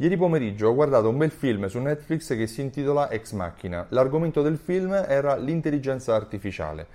Ieri pomeriggio ho guardato un bel film su Netflix che si intitola Ex Machina. L'argomento del film era l'intelligenza artificiale.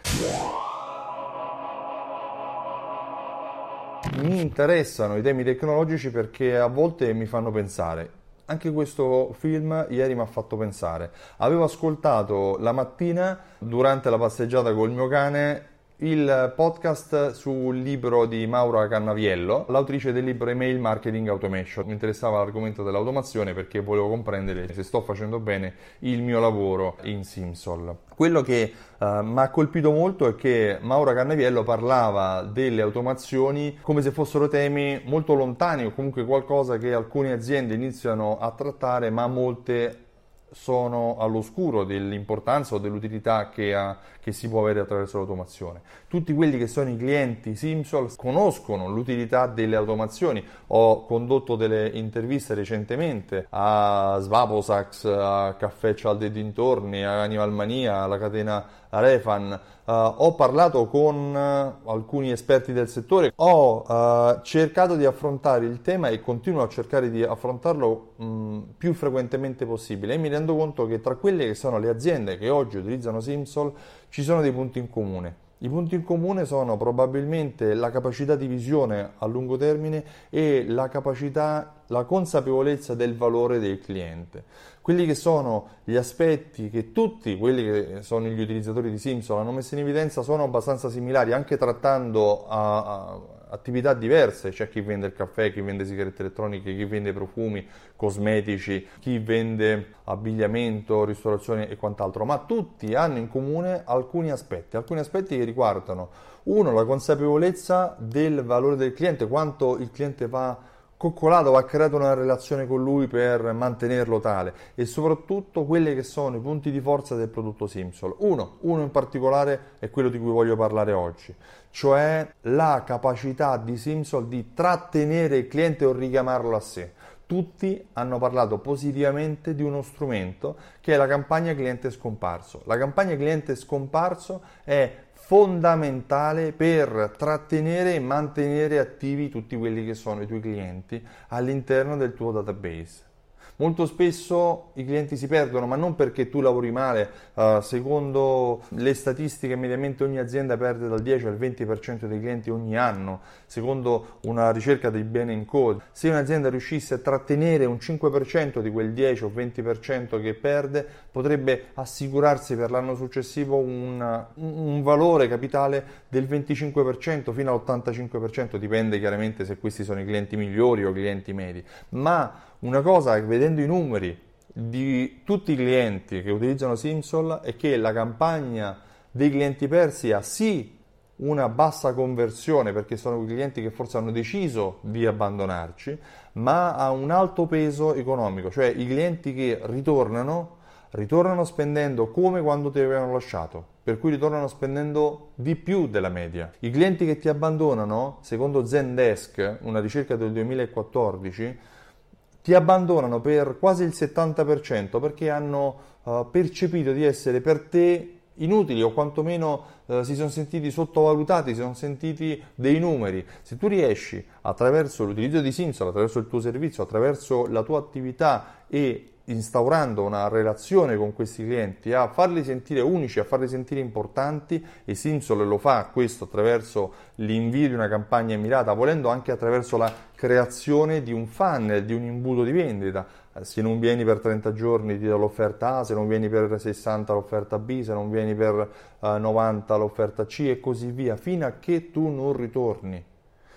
Mi interessano i temi tecnologici perché a volte mi fanno pensare. Anche questo film ieri mi ha fatto pensare. Avevo ascoltato la mattina durante la passeggiata col mio cane il podcast sul libro di Maura Cannaviello, l'autrice del libro Email Marketing Automation. Mi interessava l'argomento dell'automazione perché volevo comprendere se sto facendo bene il mio lavoro in Simsol. Quello che uh, mi ha colpito molto è che Maura Cannaviello parlava delle automazioni come se fossero temi molto lontani o comunque qualcosa che alcune aziende iniziano a trattare ma molte sono all'oscuro dell'importanza o dell'utilità che, ha, che, si può avere attraverso l'automazione. Tutti quelli che sono i clienti Simsol conoscono l'utilità delle automazioni. Ho condotto delle interviste recentemente a Svaposax, a Caffè Cialde e dintorni, a Animal Mania, alla catena Refan. Uh, ho parlato con uh, alcuni esperti del settore, ho uh, cercato di affrontare il tema e continuo a cercare di affrontarlo mh, più frequentemente possibile e mi rendo conto che tra quelle che sono le aziende che oggi utilizzano Simsol ci sono dei punti in comune. I punti in comune sono probabilmente la capacità di visione a lungo termine e la capacità, la consapevolezza del valore del cliente quelli che sono gli aspetti che tutti quelli che sono gli utilizzatori di Simpson hanno messo in evidenza sono abbastanza similari, anche trattando a, a attività diverse, c'è chi vende il caffè, chi vende sigarette elettroniche, chi vende profumi, cosmetici, chi vende abbigliamento, ristorazione e quant'altro, ma tutti hanno in comune alcuni aspetti, alcuni aspetti che riguardano uno la consapevolezza del valore del cliente, quanto il cliente va coccolato, va creato una relazione con lui per mantenerlo tale e soprattutto quelli che sono i punti di forza del prodotto Simsol. Uno, uno in particolare è quello di cui voglio parlare oggi, cioè la capacità di Simsol di trattenere il cliente o richiamarlo a sé. Tutti hanno parlato positivamente di uno strumento che è la campagna cliente scomparso. La campagna cliente scomparso è fondamentale per trattenere e mantenere attivi tutti quelli che sono i tuoi clienti all'interno del tuo database. Molto spesso i clienti si perdono, ma non perché tu lavori male. Uh, secondo le statistiche, mediamente ogni azienda perde dal 10 al 20% dei clienti ogni anno, secondo una ricerca di Bene Code. Se un'azienda riuscisse a trattenere un 5% di quel 10 o 20% che perde, potrebbe assicurarsi per l'anno successivo un, un valore capitale del 25% fino all'85%, dipende chiaramente se questi sono i clienti migliori o clienti medi. Ma una cosa, vedendo i numeri di tutti i clienti che utilizzano Simsol, è che la campagna dei clienti persi ha sì una bassa conversione perché sono clienti che forse hanno deciso di abbandonarci, ma ha un alto peso economico, cioè i clienti che ritornano, ritornano spendendo come quando ti avevano lasciato, per cui ritornano spendendo di più della media. I clienti che ti abbandonano, secondo Zendesk, una ricerca del 2014, ti abbandonano per quasi il 70% perché hanno uh, percepito di essere per te inutili o quantomeno uh, si sono sentiti sottovalutati, si sono sentiti dei numeri. Se tu riesci attraverso l'utilizzo di Simsol, attraverso il tuo servizio, attraverso la tua attività e instaurando una relazione con questi clienti, a farli sentire unici, a farli sentire importanti e Simsol lo fa questo attraverso l'invio di una campagna mirata, volendo anche attraverso la creazione di un funnel, di un imbuto di vendita. Eh, se non vieni per 30 giorni ti do l'offerta A, se non vieni per 60 l'offerta B, se non vieni per 90 eh, l'offerta C e così via, fino a che tu non ritorni,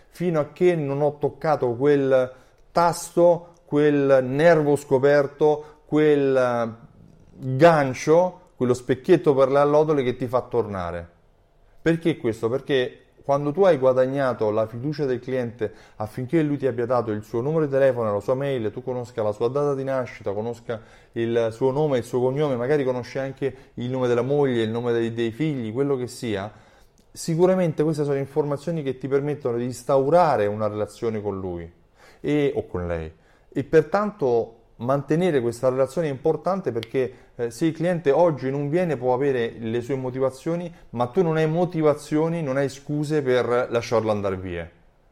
fino a che non ho toccato quel tasto quel nervo scoperto, quel eh, gancio, quello specchietto per le allodole che ti fa tornare. Perché questo? Perché quando tu hai guadagnato la fiducia del cliente affinché lui ti abbia dato il suo numero di telefono, la sua mail, tu conosca la sua data di nascita, conosca il suo nome, il suo cognome, magari conosci anche il nome della moglie, il nome dei, dei figli, quello che sia, sicuramente queste sono informazioni che ti permettono di instaurare una relazione con lui e, o con lei e pertanto mantenere questa relazione è importante perché eh, se il cliente oggi non viene può avere le sue motivazioni, ma tu non hai motivazioni, non hai scuse per lasciarlo andare via.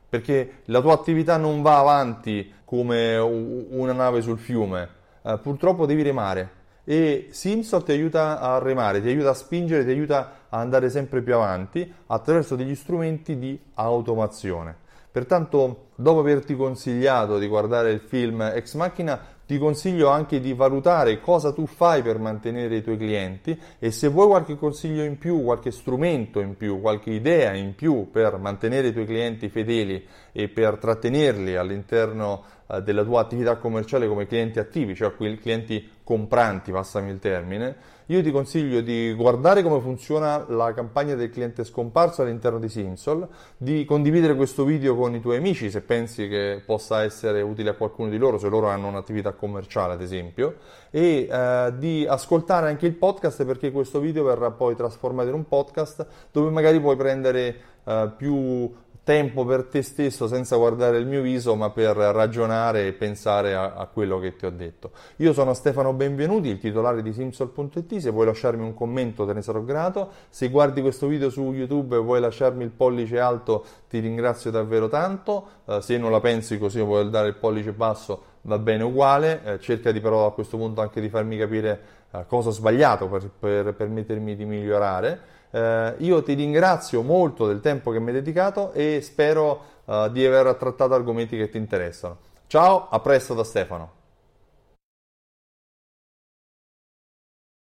perché la tua attività non va avanti come una nave sul fiume, eh, purtroppo devi remare e Simsol ti aiuta a remare, ti aiuta a spingere, ti aiuta a andare sempre più avanti attraverso degli strumenti di automazione. Pertanto, dopo averti consigliato di guardare il film Ex Machina, ti consiglio anche di valutare cosa tu fai per mantenere i tuoi clienti e se vuoi qualche consiglio in più, qualche strumento in più, qualche idea in più per mantenere i tuoi clienti fedeli e per trattenerli all'interno eh, della tua attività commerciale come clienti attivi, cioè clienti compranti, passami il termine, io ti consiglio di guardare come funziona la campagna del cliente scomparso all'interno di Simsol, di condividere questo video con i tuoi amici se pensi che possa essere utile a qualcuno di loro, se loro hanno un'attività commerciale ad esempio, e eh, di ascoltare anche il podcast perché questo video verrà poi trasformato in un podcast dove magari puoi prendere eh, più tempo per te stesso senza guardare il mio viso, ma per ragionare e pensare a, a, quello che ti ho detto. Io sono Stefano Benvenuti, il titolare di Simsol.it, se vuoi lasciarmi un commento te ne sarò grato, se guardi questo video su YouTube e vuoi lasciarmi il pollice alto ti ringrazio davvero tanto, uh, se non la pensi così vuoi dare il pollice basso va bene uguale, uh, cerca di però a questo punto anche di farmi capire uh, cosa ho sbagliato per, per permettermi di migliorare. Eh, io ti ringrazio molto del tempo che mi hai dedicato e spero eh, di aver trattato argomenti che ti interessano. Ciao, a presto da Stefano.